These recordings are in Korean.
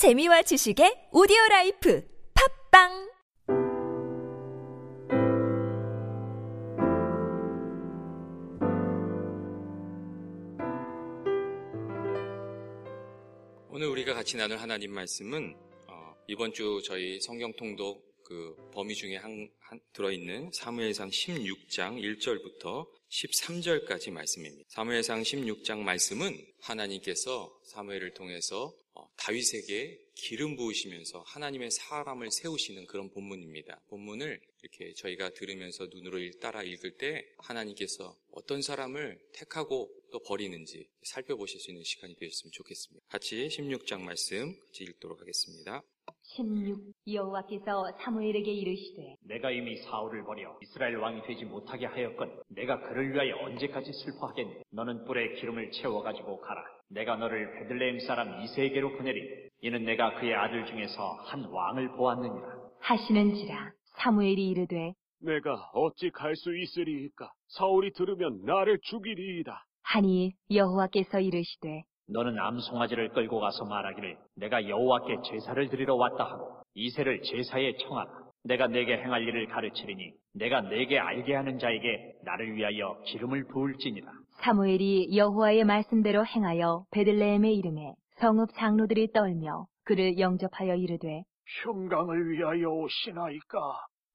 재미와 지식의 오디오 라이프 팟빵 오늘 우리가 같이 나눌 하나님 말씀은 어, 이번 주 저희 성경 통독 그 범위 중에 한, 한- 들어있는 사무엘상 16장 1절부터 13절까지 말씀입니다. 사무엘상 16장 말씀은 하나님께서 사무엘을 통해서 어, 다윗에게 기름 부으시면서 하나님의 사람을 세우시는 그런 본문입니다. 본문을 이렇게 저희가 들으면서 눈으로 읽- 따라 읽을 때 하나님께서 어떤 사람을 택하고 또 버리는지 살펴보실 수 있는 시간이 되었으면 좋겠습니다. 같이 16장 말씀 같이 읽도록 하겠습니다. 16 여호와께서 사무엘에게 이르시되 내가 이미 사울을 버려 이스라엘 왕이 되지 못하게 하였건 내가 그를 위하여 언제까지 슬퍼하겠니? 너는 뿔에 기름을 채워 가지고 가라. 내가 너를 베들레헴 사람 이세에게로 보내리. 이는 내가 그의 아들 중에서 한 왕을 보았느니라. 하시는지라 사무엘이 이르되 내가 어찌 갈 수 있으리이까? 사울이 들으면 나를 죽이리이다. 하니 여호와께서 이르시되 너는 암송아지를 끌고 가서 말하기를 내가 여호와께 제사를 드리러 왔다 하고 이세를 제사에 청하라. 내가 내게 행할 일을 가르치리니 내가 내게 알게 하는 자에게 나를 위하여 기름을 부을지니라. 사무엘이 여호와의 말씀대로 행하여 베들레헴에 이름에 성읍 장로들이 떨며 그를 영접하여 이르되 평강을 위하여 오시나이까?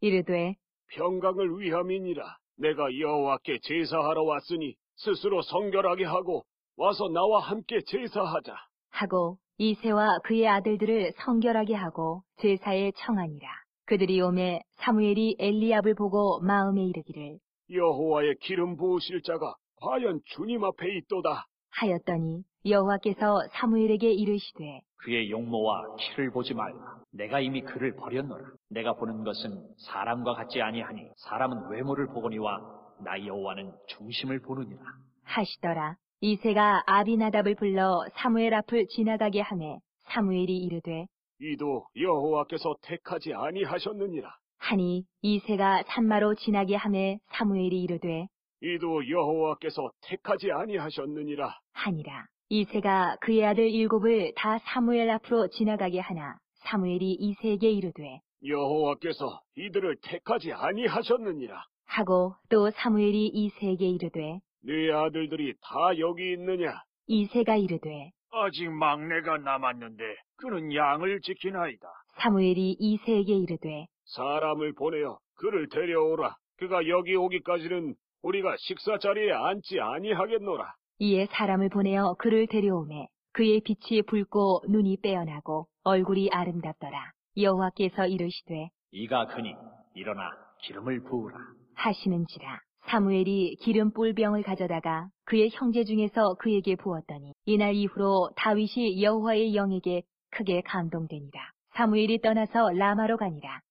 이르되 평강을 위함이니라. 내가 여호와께 제사하러 왔으니 스스로 성결하게 하고 와서 나와 함께 제사하자. 하고 이세와 그의 아들들을 성결하게 하고 제사에 청하니라 그들이 오매 사무엘이 엘리압을 보고 마음에 이르기를 여호와의 기름 부으실 자가 과연 주님 앞에 있도다. 하였더니 여호와께서 사무엘에게 이르시되 그의 용모와 키를 보지 말라. 내가 이미 그를 버렸노라. 내가 보는 것은 사람과 같지 아니하니 사람은 외모를 보거니와 나 여호와는 중심을 보느니라. 하시더라. 이세가 아비나답을 불러 사무엘 앞을 지나가게 하매 사무엘이 이르되 이도 여호와께서 택하지 아니하셨느니라. 하니 이세가 산마로 지나게 하매 사무엘이 이르되 이도 여호와께서 택하지 아니하셨느니라. 하니라. 이세가 그의 아들 일곱을 다 사무엘 앞으로 지나가게 하나 사무엘이 이세에게 이르되 여호와께서 이들을 택하지 아니하셨느니라. 하고 또 사무엘이 이세에게 이르되 네 아들들이 다 여기 있느냐? 이세가 이르되 아직 막내가 남았는데 그는 양을 지키나이다. 사무엘이 이세에게 이르되 사람을 보내어 그를 데려오라. 그가 여기 오기까지는 우리가 식사 자리에 앉지 아니하겠노라. 이에 사람을 보내어 그를 데려오매 그의 빛이 붉고 눈이 빼어나고 얼굴이 아름답더라. 여호와께서 이르시되 이가 그니 일어나 기름을 부으라. 하시는지라. 사무엘이 기름 뿔병을 가져다가 그의 형제 중에서 그에게 부었더니 이날 이후로 다윗이 여호와의 영에게 크게 감동되니라. 사무엘이 떠나서 라마로 가니라.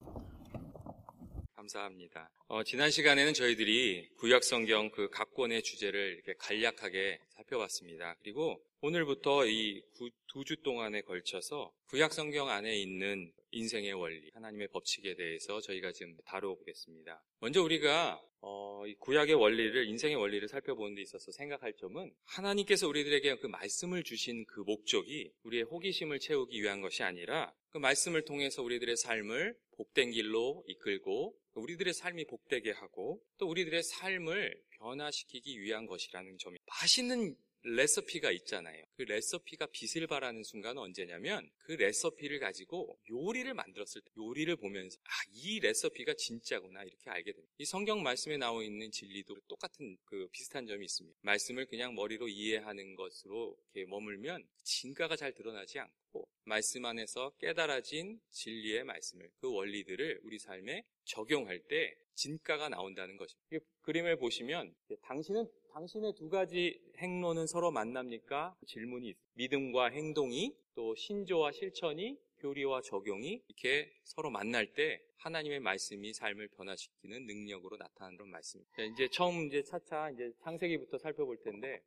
감사합니다. 어, 지난 시간에는 저희들이 구약 성경 그 각 권의 주제를 이렇게 간략하게 살펴봤습니다. 그리고 오늘부터 이 두 주 동안에 걸쳐서 구약 성경 안에 있는 인생의 원리, 하나님의 법칙에 대해서 저희가 지금 다루어 보겠습니다. 먼저 우리가 어, 이 구약의 원리를, 인생의 원리를 살펴보는 데 있어서 생각할 점은 하나님께서 우리들에게 그 말씀을 주신 그 목적이 우리의 호기심을 채우기 위한 것이 아니라 그 말씀을 통해서 우리들의 삶을 복된 길로 이끌고 우리들의 삶이 복되게 하고 또 우리들의 삶을 변화시키기 위한 것이라는 점이 맛있는 레시피가 있잖아요. 그 레시피가 빛을 발하는 순간은 언제냐면 그 레시피를 가지고 요리를 만들었을 때 요리를 보면서 아, 이 레시피가 진짜구나 이렇게 알게 됩니다. 이 성경 말씀에 나와 있는 진리도 똑같은 그 비슷한 점이 있습니다. 말씀을 그냥 머리로 이해하는 것으로 이렇게 머물면 진가가 잘 드러나지 않고 말씀 안에서 깨달아진 진리의 말씀을 그 원리들을 우리 삶에 적용할 때 진가가 나온다는 것입니다. 이 그림을 보시면 당신은 당신의 두 가지 행로는 서로 만납니까? 질문이 있습니다. 믿음과 행동이 또 신조와 실천이 교리와 적용이 이렇게 서로 만날 때 하나님의 말씀이 삶을 변화시키는 능력으로 나타나는 말씀입니다. 자, 이제 처음 이제 차차 이제 창세기부터 살펴볼 텐데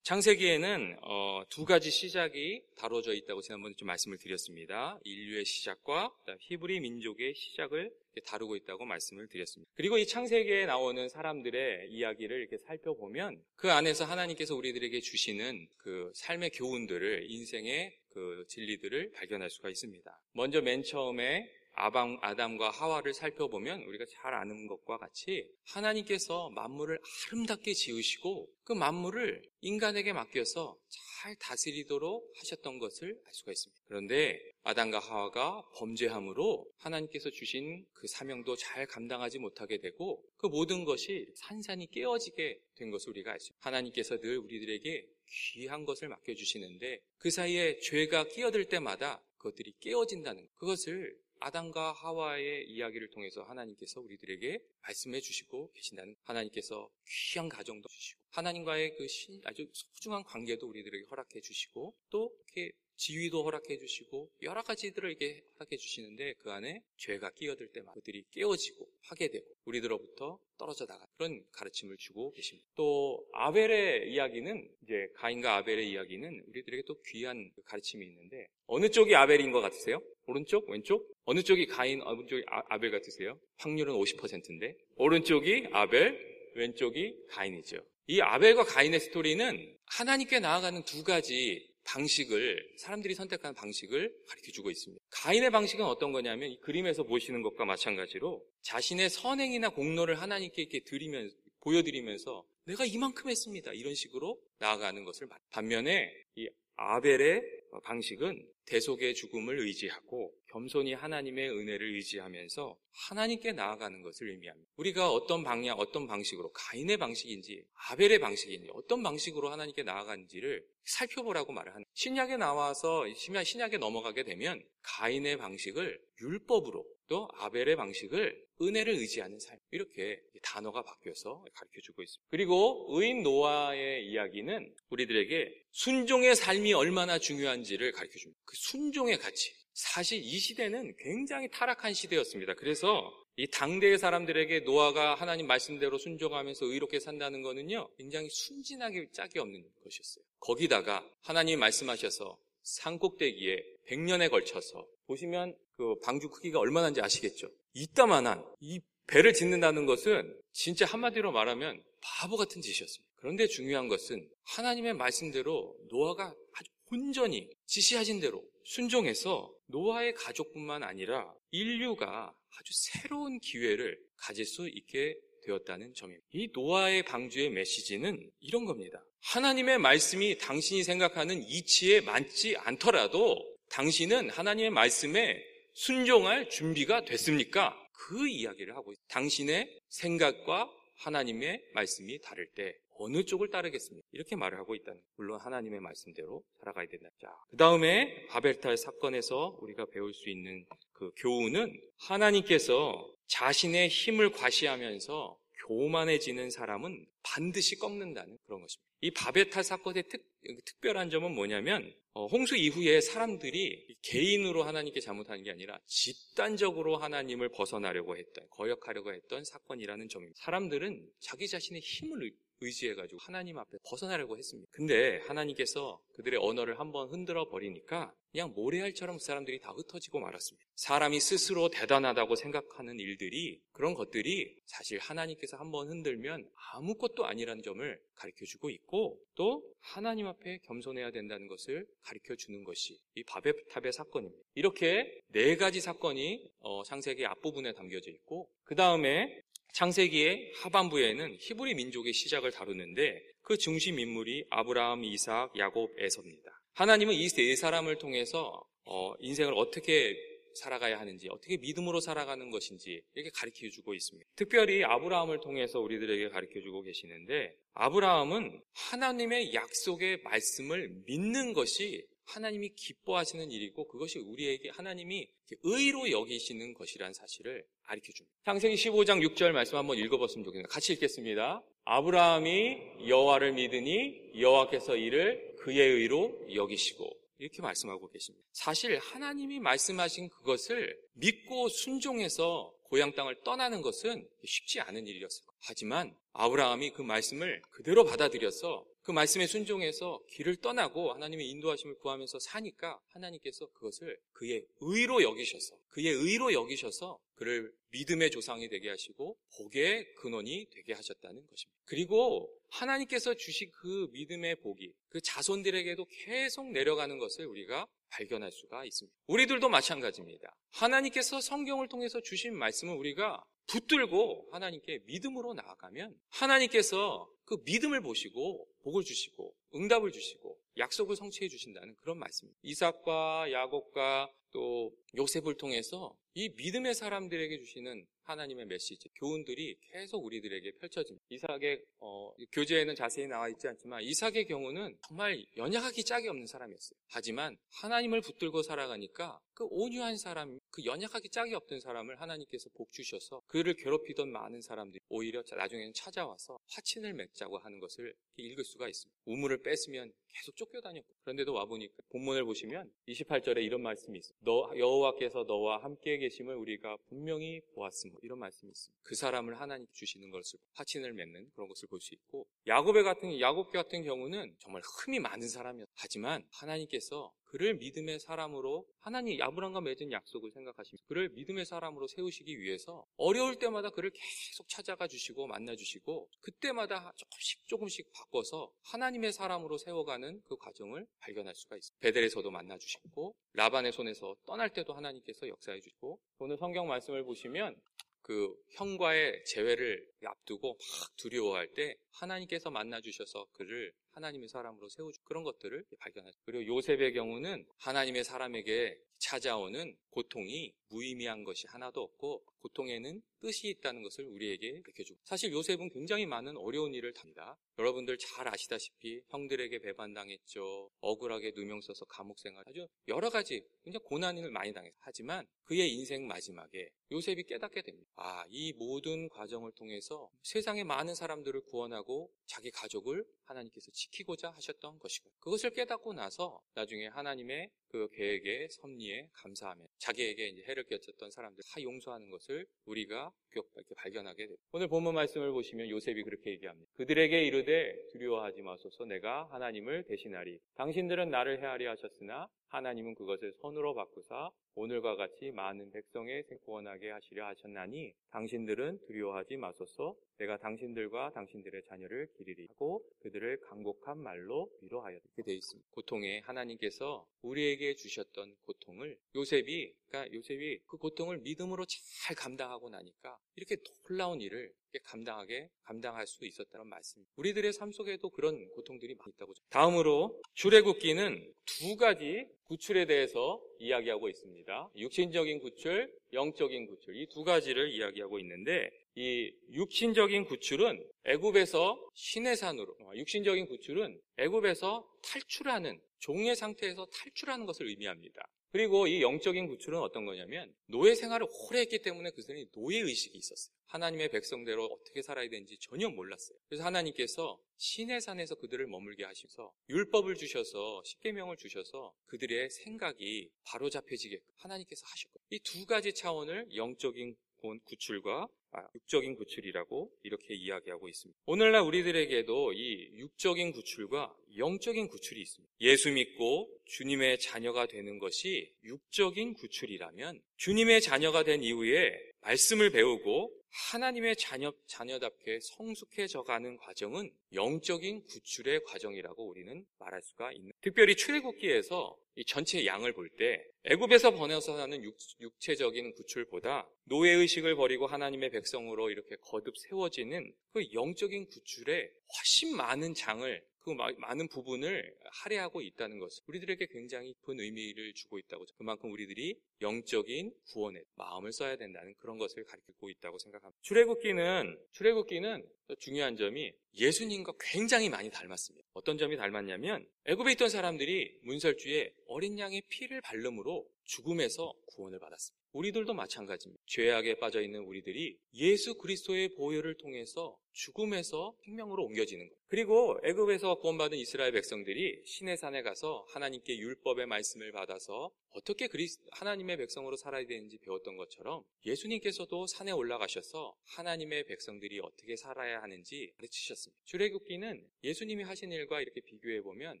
창세기에는 어, 두 가지 시작이 다뤄져 있다고 지난번에 좀 말씀을 드렸습니다. 인류의 시작과 히브리 민족의 시작을 다루고 있다고 말씀을 드렸습니다. 그리고 이 창세기에 나오는 사람들의 이야기를 이렇게 살펴보면 그 안에서 하나님께서 우리들에게 주시는 그 삶의 교훈들을 인생의 그 진리들을 발견할 수가 있습니다. 먼저 맨 처음에 아방, 아담과 하와를 살펴보면 우리가 잘 아는 것과 같이 하나님께서 만물을 아름답게 지으시고 그 만물을 인간에게 맡겨서 잘 다스리도록 하셨던 것을 알 수가 있습니다. 그런데 아담과 하와가 범죄함으로 하나님께서 주신 그 사명도 잘 감당하지 못하게 되고 그 모든 것이 산산이 깨어지게 된 것을 우리가 알수 있습니다. 하나님께서 늘 우리들에게 귀한 것을 맡겨주시는데 그 사이에 죄가 끼어들 때마다 그것들이 깨어진다는 그것을 아담과 하와의 이야기를 통해서 하나님께서 우리들에게 말씀해 주시고 계신다는 하나님께서 귀한 가정도 주시고 하나님과의 그 신, 아주 소중한 관계도 우리들에게 허락해 주시고 또 이렇게 지위도 허락해 주시고 여러 가지들을 이렇게 허락해 주시는데 그 안에 죄가 끼어들 때마다 그들이 깨어지고 하게 되고 우리들로부터 떨어져 나가 그런 가르침을 주고 계십니다. 또 아벨의 이야기는 이제 가인과 아벨의 이야기는 우리들에게 또 귀한 가르침이 있는데 어느 쪽이 아벨인 것 같으세요? 오른쪽, 왼쪽? 어느 쪽이 가인, 어느 쪽이 아, 벨 같으세요? 확률은 50%인데 오른쪽이 아벨, 왼쪽이 가인이죠. 이 아벨과 가인의 스토리는 하나님께 나아가는 두 가지 방식을 사람들이 선택하는 방식을 가르쳐 주고 있습니다. 가인의 방식은 어떤 거냐면 이 그림에서 보시는 것과 마찬가지로 자신의 선행이나 공로를 하나님께 이렇게 드리면 보여드리면서 내가 이만큼 했습니다. 이런 식으로 나아가는 것을 말. 반면에 이 아벨의 방식은 대속의 죽음을 의지하고 겸손히 하나님의 은혜를 의지하면서 하나님께 나아가는 것을 의미합니다. 우리가 어떤 방향, 어떤 방식으로 가인의 방식인지 아벨의 방식인지 어떤 방식으로 하나님께 나아가는지를 살펴보라고 말을 하는 신약에 나와서 신약에 넘어가게 되면 가인의 방식을 율법으로 또 아벨의 방식을 은혜를 의지하는 삶 이렇게 단어가 바뀌어서 가르쳐주고 있습니다. 그리고 의인 노아의 이야기는 우리들에게 순종의 삶이 얼마나 중요한지를 가르쳐줍니다. 그 순종의 가치. 사실 이 시대는 굉장히 타락한 시대였습니다. 그래서 이 당대의 사람들에게 노아가 하나님 말씀대로 순종하면서 의롭게 산다는 것은요, 굉장히 순진하게 짝이 없는 것이었어요. 거기다가 하나님 말씀하셔서 산꼭대기에 100년에 걸쳐서 보시면 그 방주 크기가 얼마나인지 아시겠죠? 이따만한 이 배를 짓는다는 것은 진짜 한마디로 말하면 바보 같은 짓이었습니다. 그런데 중요한 것은 하나님의 말씀대로 노아가 아주 온전히 지시하신 대로 순종해서 노아의 가족뿐만 아니라 인류가 아주 새로운 기회를 가질 수 있게 되었다는 점입니다. 이 노아의 방주의 메시지는 이런 겁니다. 하나님의 말씀이 당신이 생각하는 이치에 맞지 않더라도 당신은 하나님의 말씀에 순종할 준비가 됐습니까? 그 이야기를 하고 있습니다. 당신의 생각과 하나님의 말씀이 다를 때 어느 쪽을 따르겠습니까? 이렇게 말을 하고 있다는 물론 하나님의 말씀대로 살아가야 된다. 자, 그 다음에 바벨탈 사건에서 우리가 배울 수 있는 그 교훈은 하나님께서 자신의 힘을 과시하면서 교만해지는 사람은 반드시 꺾는다는 그런 것입니다. 이 바벨탈 사건의 특, 특별한 점은 뭐냐면 어, 홍수 이후에 사람들이 개인으로 하나님께 잘못하는 게 아니라 집단적으로 하나님을 벗어나려고 했던 거역하려고 했던 사건이라는 점입니다. 사람들은 자기 자신의 힘을 의지해가지고 하나님 앞에 벗어나려고 했습니다. 근데 하나님께서 그들의 언어를 한번 흔들어 버리니까 그냥 모래알처럼 그 사람들이 다 흩어지고 말았습니다. 사람이 스스로 대단하다고 생각하는 일들이 그런 것들이 사실 하나님께서 한번 흔들면 아무것도 아니라는 점을 가르쳐 주고 있고 또 하나님 앞에 겸손해야 된다는 것을 가르쳐 주는 것이 이 바벨탑의 사건입니다. 이렇게 네 가지 사건이 어, 창세기 앞부분에 담겨져 있고 그 다음에 창세기의 하반부에는 히브리 민족의 시작을 다루는데 그 중심 인물이 아브라함, 이삭, 야곱, 에서입니다. 하나님은 이 네 사람을 통해서 어, 인생을 어떻게 살아가야 하는지, 어떻게 믿음으로 살아가는 것인지 이렇게 가르쳐 주고 있습니다. 특별히 아브라함을 통해서 우리들에게 가르쳐 주고 계시는데 아브라함은 하나님의 약속의 말씀을 믿는 것이 하나님이 기뻐하시는 일이고 그것이 우리에게 하나님이 의로 여기시는 것이라는 사실을 가르쳐 줍니다. 창세기 15장 6절 말씀 한번 읽어봤으면 좋겠습니다. 같이 읽겠습니다. 아브라함이 여호와를 믿으니 여호와께서 이를 그의 의로 여기시고 이렇게 말씀하고 계십니다. 사실 하나님이 말씀하신 그것을 믿고 순종해서 고향 땅을 떠나는 것은 쉽지 않은 일이었어요. 하지만 아브라함이 그 말씀을 그대로 받아들여서 그 말씀에 순종해서 길을 떠나고 하나님의 인도하심을 구하면서 사니까 하나님께서 그것을 그의 의로 여기셔서 그의 의로 여기셔서 그를 믿음의 조상이 되게 하시고 복의 근원이 되게 하셨다는 것입니다. 그리고 하나님께서 주신 그 믿음의 복이 그 자손들에게도 계속 내려가는 것을 우리가 발견할 수가 있습니다. 우리들도 마찬가지입니다. 하나님께서 성경을 통해서 주신 말씀을 우리가 붙들고 하나님께 믿음으로 나아가면 하나님께서 그 믿음을 보시고 복을 주시고 응답을 주시고 약속을 성취해 주신다는 그런 말씀입니다. 이삭과 야곱과 또 요셉을 통해서 이 믿음의 사람들에게 주시는 하나님의 메시지, 교훈들이 계속 우리들에게 펼쳐집니다. 이삭의 어, 교재에는 자세히 나와 있지 않지만 이삭의 경우는 정말 연약하기 짝이 없는 사람이었어요. 하지만 하나님을 붙들고 살아가니까 그 온유한 사람, 그 연약하기 짝이 없던 사람을 하나님께서 복 주셔서 그를 괴롭히던 많은 사람들이 오히려 나중에는 찾아와서 화친을 맺자고 하는 것을 읽을 수가 있습니다. 우물을 뺐으면 계속 쫓겨다녔고 그런데도 와보니까 본문을 보시면 28절에 이런 말씀이 있어요. 너 여호와께서 너와 함께 계심을 우리가 분명히 보았습니다. 이런 말씀이 있습니다. 그 사람을 하나님 주시는 것을 화친을 맺는 그런 것을 볼 수 있고 야곱의 같은 야곱 같은 경우는 정말 흠이 많은 사람이었. 하지만 하나님께서 그를 믿음의 사람으로 하나님 아브람과 맺은 약속을 생각하시면 그를 믿음의 사람으로 세우시기 위해서 어려울 때마다 그를 계속 찾아가 주시고 만나 주시고 그때마다 조금씩 조금씩 바꿔서 하나님의 사람으로 세워가는 그 과정을 발견할 수가 있습니다. 베델에서도 만나 주시고 라반의 손에서 떠날 때도 하나님께서 역사해 주시고 오늘 성경 말씀을 보시면 그 형과의 재회를 앞두고 막 두려워할 때 하나님께서 만나 주셔서 그를 하나님의 사람으로 세워주 그런 것들을 발견하죠. 그리고 요셉의 경우는 하나님의 사람에게 찾아오는 고통이 무의미한 것이 하나도 없고 고통에는 뜻이 있다는 것을 우리에게 밝혀주고 사실 요셉은 굉장히 많은 어려운 일을 답니다. 여러분들 잘 아시다시피 형들에게 배반당했죠. 억울하게 누명 써서 감옥 생활 아주 여러 가지 굉장히 고난을 많이 당했어요. 하지만 그의 인생 마지막에 요셉이 깨닫게 됩니다. 아, 이 모든 과정을 통해서 세상의 많은 사람들을 구원하고 자기 가족을 하나님께서 지 키고자 하셨던 것이고 그것을 깨닫고 나서 나중에 하나님의 그 계획의 섭리에 감사하며 자기에게 이제 해를 끼쳤던 사람들 다 용서하는 것을 우리가 이렇게 발견하게 됩니다. 오늘 본문 말씀을 보시면 요셉이 그렇게 얘기합니다. 그들에게 이르되 두려워하지 마소서 내가 하나님을 대신하리. 당신들은 나를 헤아리 하셨으나 하나님은 그것을 선으로 바꾸사 오늘과 같이 많은 백성의 구원하게 하시려 하셨나니 당신들은 두려워하지 마소서 내가 당신들과 당신들의 자녀를 기리리 하고 그들을 강곡한 말로 위로하여 이렇게 되어 있습니다. 고통에 하나님께서 우리 에게 주셨던 고통을 요셉이 그러니까 요셉이 그 고통을 믿음으로 잘 감당하고 나니까 이렇게 놀라운 일을 감당하게 감당할 수 있었다는 말씀입니다. 우리들의 삶 속에도 그런 고통들이 많이 있다고. 다음으로 출애굽기는 두 가지 구출에 대해서 이야기하고 있습니다. 육신적인 구출, 영적인 구출 이 두 가지를 이야기하고 있는데 이 육신적인 구출은 애굽에서 시내산으로 어, 육신적인 구출은 애굽에서 탈출하는 종의 상태에서 탈출하는 것을 의미합니다. 그리고 이 영적인 구출은 어떤 거냐면 노예 생활을 오래 했기 때문에 그들이 노예 의식이 있었어요. 하나님의 백성대로 어떻게 살아야 되는지 전혀 몰랐어요. 그래서 하나님께서 신의 산에서 그들을 머물게 하셔서 율법을 주셔서 십계명을 주셔서 그들의 생각이 바로 잡혀지게끔 하나님께서 하셨고 이두 가지 차원을 영적인 구출과 아, 육적인 구출이라고 이렇게 이야기하고 있습니다. 오늘날 우리들에게도 이 육적인 구출과 영적인 구출이 있습니다. 예수 믿고 주님의 자녀가 되는 것이 육적인 구출이라면 주님의 자녀가 된 이후에 말씀을 배우고 하나님의 자녀, 자녀답게 성숙해져 가는 과정은 영적인 구출의 과정이라고 우리는 말할 수가 있는. 특별히 출애굽기에서 이 전체 양을 볼 때 애굽에서 번에서 사는 육, 체적인 구출보다 노예 의식을 버리고 하나님의 백성으로 이렇게 거듭 세워지는 그 영적인 구출에 훨씬 많은 장을 그 많은 부분을 할애하고 있다는 것을 우리들에게 굉장히 큰 의미를 주고 있다고 그만큼 우리들이 영적인 구원에 마음을 써야 된다는 그런 것을 가르치고 있다고 생각합니다. 출애굽기는 출애굽기는 중요한 점이 예수님과 굉장히 많이 닮았습니다. 어떤 점이 닮았냐면 애굽에 있던 사람들이 문설주에 어린 양의 피를 발름으로 죽음에서 구원을 받았습니다. 우리들도 마찬가지입니다. 죄악에 빠져 있는 우리들이 예수 그리스도의 보혈을 통해서 죽음에서 생명으로 옮겨지는 것. 그리고 애굽에서 구원받은 이스라엘 백성들이 신의 산에 가서 하나님께 율법의 말씀을 받아서 어떻게 그리스 하나님의 백성으로 살아야 되는지 배웠던 것처럼 예수님께서도 산에 올라가셔서 하나님의 백성들이 어떻게 살아야 하는지 가르치셨습니다. 출애굽기는 예수님이 하신 일과 이렇게 비교해 보면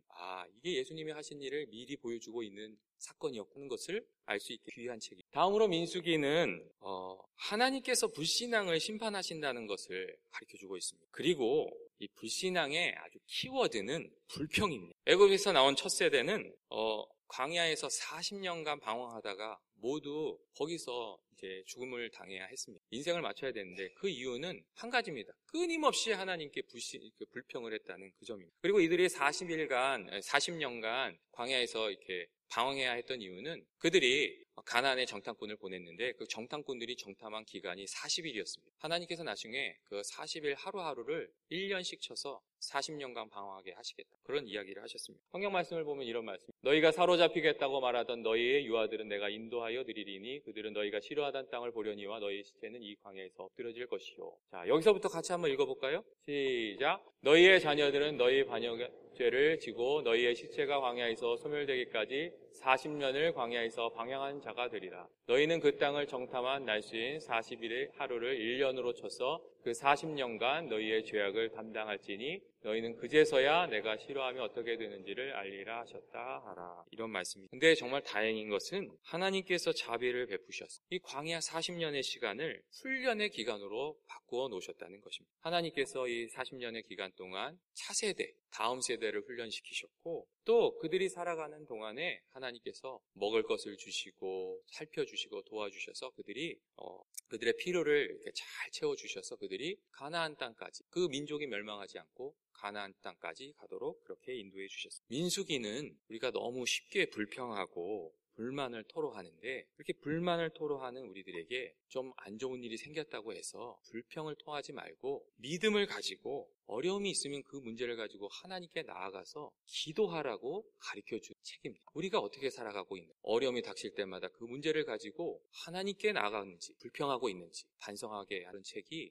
아 이게 예수님이 하신 일을 미리 보여주고 있는 사건이었다는 것을 알 수 있게 귀한 책이. 다음으로 민수기는 어, 하나님께서 불신앙을 심판하신다는 것을 가르쳐 주고 있습니다. 그리고 이 불신앙의 아주 키워드는 불평입니다. 애굽에서 나온 첫 세대는 어, 광야에서 40년간 방황하다가 모두 거기서 이제 죽음을 당해야 했습니다. 인생을 맞춰야 되는데 그 이유는 한 가지입니다. 끊임없이 하나님께 그 불평을 했다는 그 점입니다. 그리고 이들이 40일간, 40년간 광야에서 이렇게 방황해야 했던 이유는 그들이 가나안에 정탐꾼을 보냈는데 그 정탐꾼들이 정탐한 기간이 40일이었습니다. 하나님께서 나중에 그 40일 하루하루를 1년씩 쳐서 40년간 방황하게 하시겠다. 그런 이야기를 하셨습니다. 성경 말씀을 보면 이런 말씀. 너희가 사로잡히겠다고 말하던 너희의 유아들은 내가 인도하여 드리리니 그들은 너희가 싫어하던 땅을 보려니와 너희 시체는 이 광야에서 엎드려질 것이요. 자, 여기서부터 같이 한번 읽어볼까요? 시작. 너희의 자녀들은 너희 반역의 죄를 지고 너희의 시체가 광야에서 소멸되기까지 40년을 광야에서 방향한 자가 되리라. 너희는 그 땅을 정탐한 날수인 40일의 하루를 1년으로 쳐서 그 40년간 너희의 죄악을 담당할지니 너희는 그제서야 내가 싫어하면 어떻게 되는지를 알리라 하셨다 하라. 이런 말씀입니다. 근데 정말 다행인 것은 하나님께서 자비를 베푸셨어요. 이 광야 40년의 시간을 훈련의 기간으로 바꾸어 놓으셨다는 것입니다. 하나님께서 이 40년의 기간 동안 차세대, 다음 세대를 훈련시키셨고 또 그들이 살아가는 동안에 하나님께서 먹을 것을 주시고 살펴주시고 도와주셔서 그들이 어, 그들의 필요를 이렇게 잘 채워주셔서 그들이 가나안 땅까지 그 민족이 멸망하지 않고 가나안 땅까지 가도록 그렇게 인도해 주셨습니다. 민수기는 우리가 너무 쉽게 불평하고 불만을 토로하는데 그렇게 불만을 토로하는 우리들에게 좀 안 좋은 일이 생겼다고 해서 불평을 토하지 말고 믿음을 가지고 어려움이 있으면 그 문제를 가지고 하나님께 나아가서 기도하라고 가르쳐 준 책입니다. 우리가 어떻게 살아가고 있는 어려움이 닥칠 때마다 그 문제를 가지고 하나님께 나아가는지 불평하고 있는지 반성하게 하는 책이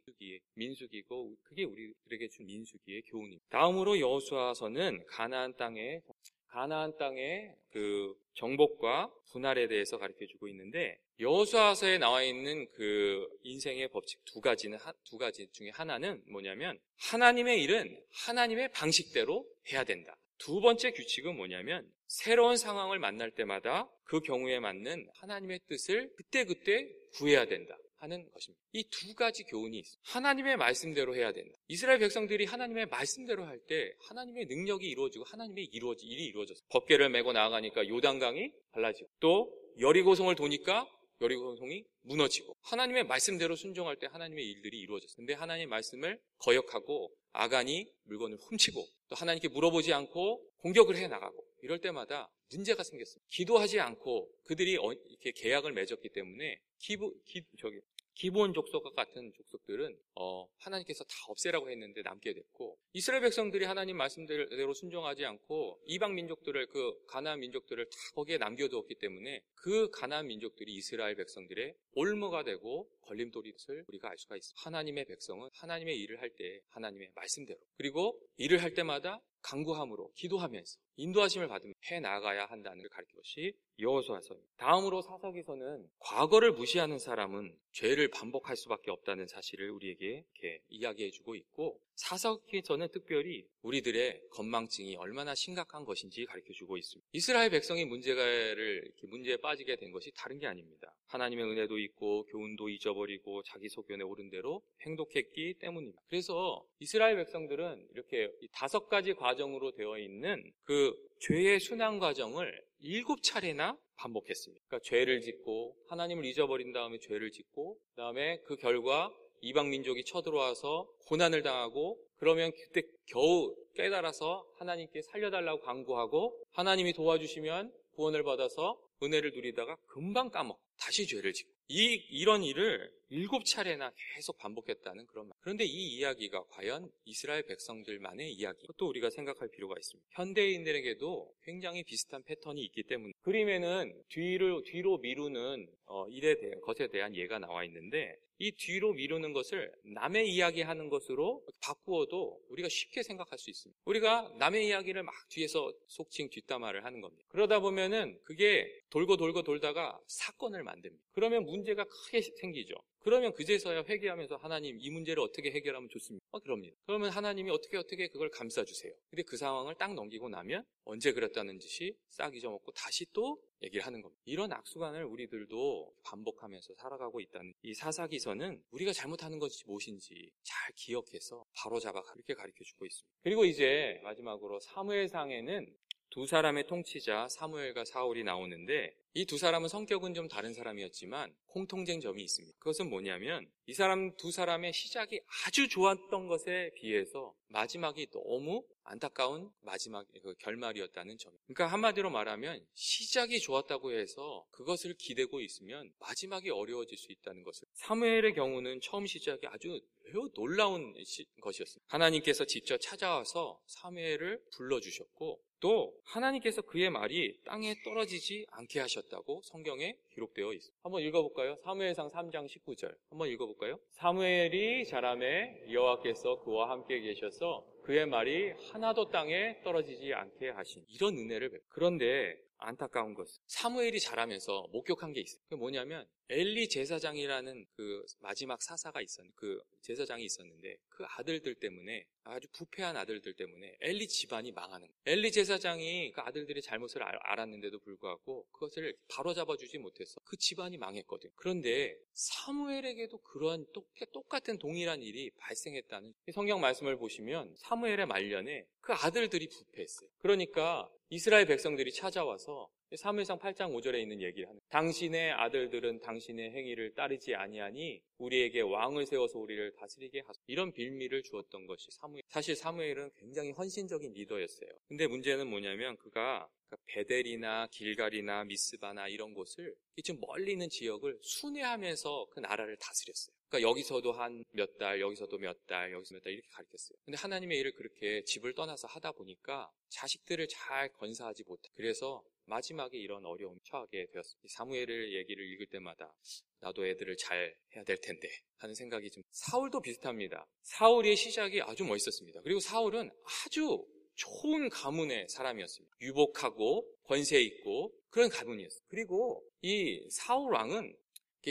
민수기고 그게 우리들에게 준 민수기의 교훈입니다. 다음으로 여호수아서는 가나안 땅에 가나안 땅의 그 정복과 분할에 대해서 가르쳐 주고 있는데 여호수아서에 나와 있는 그 인생의 법칙 두 가지는 두 가지 중에 하나는 뭐냐면 하나님의 일은 하나님의 방식대로 해야 된다. 두 번째 규칙은 뭐냐면 새로운 상황을 만날 때마다 그 경우에 맞는 하나님의 뜻을 그때그때 구해야 된다. 하는 것입니다. 이 두 가지 교훈이 있습니다. 하나님의 말씀대로 해야 된다. 이스라엘 백성들이 하나님의 말씀대로 할 때 하나님의 능력이 이루어지고 하나님의 이루어지, 일이 이루어졌어요. 법계를 메고 나아가니까 요단강이 달라지고 또 여리고성을 도니까 여리고성이 무너지고 하나님의 말씀대로 순종할 때 하나님의 일들이 이루어졌어요. 근데 하나님의 말씀을 거역하고 아간이 물건을 훔치고 또 하나님께 물어보지 않고 공격을 해 나가고 이럴 때마다 문제가 생겼습니다. 기도하지 않고 그들이 어, 이렇게 계약을 맺었기 때문에 기부, 기, 저기, 기본 족속과 같은 족속들은 어, 하나님께서 다 없애라고 했는데 남게 됐고 이스라엘 백성들이 하나님 말씀대로 순종하지 않고 이방 민족들을 그 가나안 민족들을 다 거기에 남겨두었기 때문에 그 가나안 민족들이 이스라엘 백성들의 올무가 되고 걸림돌이를 우리가 알 수가 있습니다. 하나님의 백성은 하나님의 일을 할 때 하나님의 말씀대로 그리고 일을 할 때마다 강구함으로 기도하면서 인도하심을 받으며 해 나가야 한다는 걸 가르친 것이 여호수아서입니다. 다음으로 사석에서는 과거를 무시하는 사람은 죄를 반복할 수밖에 없다는 사실을 우리에게 이야기해주고 있고 사석에서는 특별히 우리들의 건망증이 얼마나 심각한 것인지 가르쳐주고 있습니다. 이스라엘 백성이 문제를 문제에 빠지게 된 것이 다른 게 아닙니다. 하나님의 은혜도 있고 교훈도 잊어버리고 자기 소견에 오른 대로 행동했기 때문입니다. 그래서 이스라엘 백성들은 이렇게 다섯 가지 과정으로 되어 있는 그 죄의 순환 과정을 일곱 차례나 반복했습니다. 그러니까 죄를 짓고 하나님을 잊어버린 다음에 죄를 짓고 그다음에 그 결과 이방 민족이 쳐들어와서 고난을 당하고 그러면 그때 겨우 깨달아서 하나님께 살려달라고 강구하고 하나님이 도와주시면 구원을 받아서 은혜를 누리다가 금방 까먹 다시 죄를 짓고 이 이런 일을 일곱 차례나 계속 반복했다는 그런 말. 그런데 이 이야기가 과연 이스라엘 백성들만의 이야기. 또 우리가 생각할 필요가 있습니다. 현대인들에게도 굉장히 비슷한 패턴이 있기 때문에 그림에는 뒤로 뒤로 미루는 어, 일에 대한 것에 대한 예가 나와 있는데 이 뒤로 미루는 것을 남의 이야기하는 것으로 바꾸어도 우리가 쉽게 생각할 수 있습니다. 우리가 남의 이야기를 막 뒤에서 속칭 뒷담화를 하는 겁니다. 그러다 보면은 그게 돌고 돌고 돌다가 사건을 만듭니다. 그러면 문제가 크게 생기죠. 그러면 그제서야 회개하면서 하나님 이 문제를 어떻게 해결하면 좋습니까? 어, 그럽니다. 그러면 하나님이 어떻게 어떻게 그걸 감싸주세요. 근데 그 상황을 딱 넘기고 나면 언제 그랬다는 짓이 싹 잊어먹고 다시 또 얘기를 하는 겁니다. 이런 악수관을 우리들도 반복하면서 살아가고 있다는 이 사사기서는 우리가 잘못하는 것이 무엇인지 잘 기억해서 바로 잡아 이렇게 가르쳐 주고 있습니다. 그리고 이제 마지막으로 사무엘상에는 두 사람의 통치자 사무엘과 사울이 나오는데 이 두 사람은 성격은 좀 다른 사람이었지만 공통된 점이 있습니다. 그것은 뭐냐면 이 사람 두 사람의 시작이 아주 좋았던 것에 비해서 마지막이 너무 안타까운 마지막 그 결말이었다는 점. 그러니까 한마디로 말하면 시작이 좋았다고 해서 그것을 기대고 있으면 마지막이 어려워질 수 있다는 것을. 사무엘의 경우는 처음 시작이 아주 매우 놀라운 것이었습니다. 하나님께서 직접 찾아와서 사무엘을 불러주셨고 또 하나님께서 그의 말이 땅에 떨어지지 않게 하셨다 고 성경에 기록되어 있습니다. 한번 읽어볼까요? 사무엘상 3장 19절 한번 읽어볼까요? 사무엘이 자람에 여호와께서 그와 함께 계셔서 그의 말이 하나도 땅에 떨어지지 않게 하신 이런 은혜를 뵙. 그런데 안타까운 것은 사무엘이 자라면서 목격한 게 있어요. 그게 뭐냐면 엘리 제사장이라는 그 마지막 사사가 있었는데 그 제사장이 있었는데 그 아들들 때문에 아주 부패한 아들들 때문에 엘리 집안이 망하는 거예요. 엘리 제사장이 그 아들들의 잘못을 알았는데도 불구하고 그것을 바로잡아 주지 못해서 그 집안이 망했거든. 그런데 사무엘에게도 그러한 똑같은 동일한 일이 발생했다는 성경 말씀을 보시면 사무엘의 말년에 그 아들들이 부패했어요. 그러니까 이스라엘 백성들이 찾아와서 사무엘상 8장 5절에 있는 얘기를 하는 당신의 아들들은 당신의 행위를 따르지 아니하니 우리에게 왕을 세워서 우리를 다스리게 하소. 이런 빌미를 주었던 것이 사무엘. 사실 사무엘은 굉장히 헌신적인 리더였어요. 근데 문제는 뭐냐면 그가 베델이나 길갈이나 미스바나 이런 곳을 좀 멀리 있는 지역을 순회하면서 그 나라를 다스렸어요. 그러니까 여기서도 한 몇 달, 여기서도 몇 달, 여기서 몇 달 이렇게 가르쳤어요. 근데 하나님의 일을 그렇게 집을 떠나서 하다 보니까 자식들을 잘 건사하지 못해. 그래서 마지막에 이런 어려움 처하게 되었습니다. 사무엘을 얘기를 읽을 때마다 나도 애들을 잘 해야 될 텐데 하는 생각이 좀 사울도 비슷합니다. 사울의 시작이 아주 멋있었습니다. 그리고 사울은 아주 좋은 가문의 사람이었습니다. 유복하고 권세 있고 그런 가문이었어요. 그리고 이 사울 왕은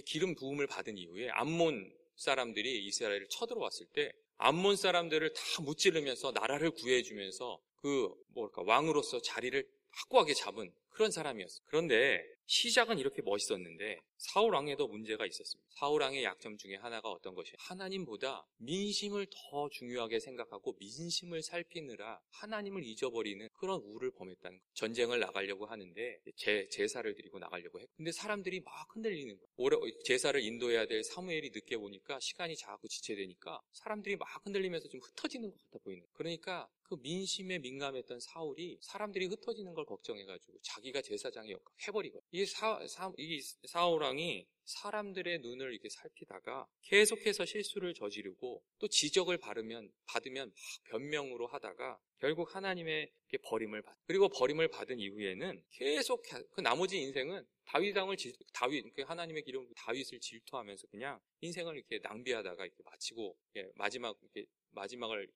기름 부음을 받은 이후에 암몬 사람들이 이스라엘을 쳐들어왔을 때 암몬 사람들을 다 무찌르면서 나라를 구해주면서 그 뭐랄까 왕으로서 자리를 확고하게 잡은 그런 사람이었어요. 그런데 시작은 이렇게 멋있었는데 사울 왕에도 문제가 있었습니다. 사울 왕의 약점 중에 하나가 어떤 것이 하나님보다 민심을 더 중요하게 생각하고 민심을 살피느라 하나님을 잊어버리는 그런 우를 범했다는 거예요. 전쟁을 나가려고 하는데 제, 제사를 드리고 나가려고 했고 근데 사람들이 막 흔들리는 거예요. 오래, 제사를 인도해야 될 사무엘이 늦게 오니까 시간이 자꾸 지체되니까 사람들이 막 흔들리면서 좀 흩어지는 것 같아 보이는 거예요. 그러니까 그 민심에 민감했던 사울이 사람들이 흩어지는 걸 걱정해가지고 자기 가 제사장의 역할 해버리고 이 사, 사, 이 사울왕이 사람들의 눈을 이렇게 살피다가 계속해서 실수를 저지르고 또 지적을 받으면 받으면 막 변명으로 하다가 결국 하나님의 버림을 받. 그리고 버림을 받은 이후에는 계속 그 나머지 인생은 다윗왕을 질, 다윗 그 하나님의 기름 다윗을 질투하면서 그냥 인생을 이렇게 낭비하다가 이렇게 마치고 마지막 이렇게 마지막을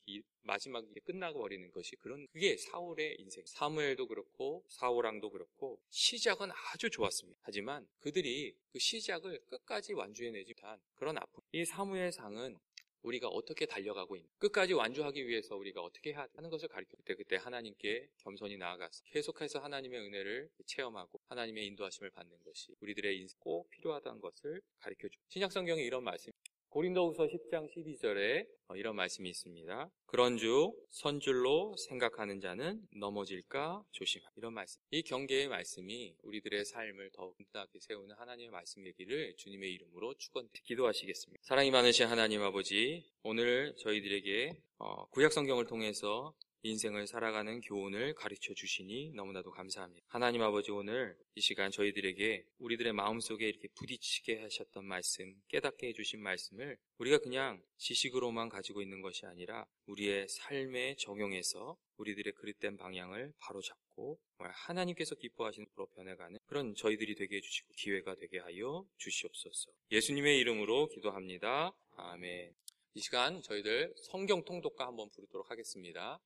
마지막에 끝나고 버리는 것이 그런 그게 사울의 인생. 사무엘도 그렇고 사울왕도 그렇고 시작은 아주 좋았습니다. 하지만 그들이 그 시작을 끝까지 완주해내지 못한 그런 아픔. 이 사무엘상은 우리가 어떻게 달려가고 있는 끝까지 완주하기 위해서 우리가 어떻게 해야 하는 것을 가르쳐 그때 그때 하나님께 겸손히 나아가서 계속해서 하나님의 은혜를 체험하고 하나님의 인도하심을 받는 것이 우리들의 인생 꼭 필요하다는 것을 가르쳐 줍니다. 신약 성경에 이런 말씀 고린도후서 10장 12절에 어, 이런 말씀이 있습니다. 그런즉 선줄로 생각하는 자는 넘어질까 조심하. 이런 말씀. 이 경계의 말씀이 우리들의 삶을 더욱 든든하게 세우는 하나님의 말씀 얘기를 주님의 이름으로 축원 기도하시겠습니다. 사랑이 많으신 하나님 아버지, 오늘 저희들에게 어, 구약 성경을 통해서 인생을 살아가는 교훈을 가르쳐 주시니 너무나도 감사합니다. 하나님 아버지 오늘 이 시간 저희들에게 우리들의 마음속에 이렇게 부딪히게 하셨던 말씀, 깨닫게 해주신 말씀을 우리가 그냥 지식으로만 가지고 있는 것이 아니라 우리의 삶에 적용해서 우리들의 그릇된 방향을 바로잡고 하나님께서 기뻐하시는 으로 변해가는 그런 저희들이 되게 해주시고 기회가 되게 하여 주시옵소서. 예수님의 이름으로 기도합니다. 아멘. 이 시간 저희들 성경 통독과 한번 부르도록 하겠습니다.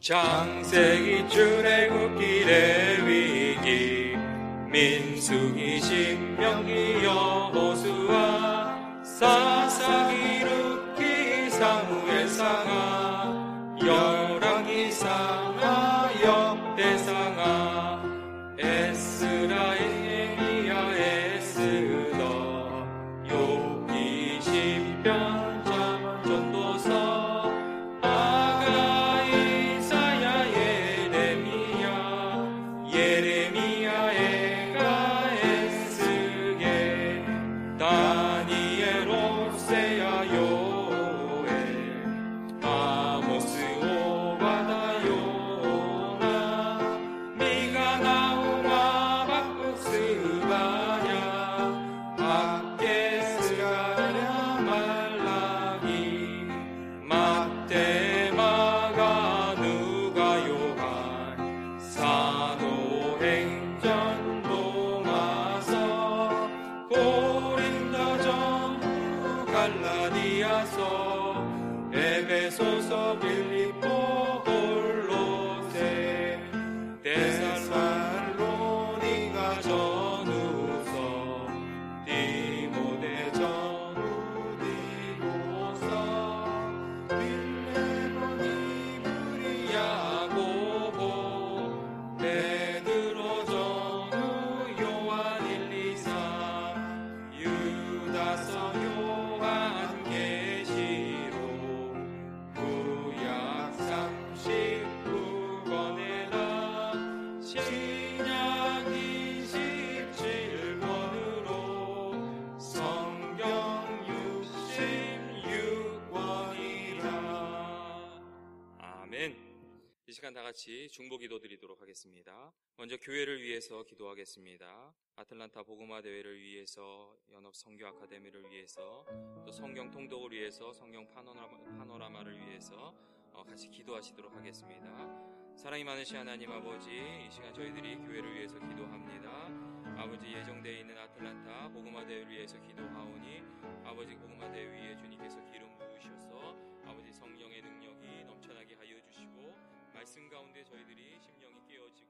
장세기 출애굽길의 위기 민수기 신명기 여호수아 같이 중보 기도 드리도록 하겠습니다. 먼저 교회를 위해서 기도하겠습니다. 아틀란타 복음화 대회를 위해서 연합 성교 아카데미를 위해서 또 성경 통독을 위해서 성경 파노라마, 파노라마를 위해서 어, 같이 기도하시도록 하겠습니다. 사랑이 많으신 하나님 아버지 이 시간 저희들이 교회를 위해서 기도합니다. 아버지 예정되어 있는 아틀란타 복음화 대회를 위해서 기도하오니 아버지 복음화 대회 위에 주님께서 기름 부으셔서 아버지 성령의 능력이 넘쳐나게 하여 주시고 말씀 가운데 저희들이 심령이 깨어지고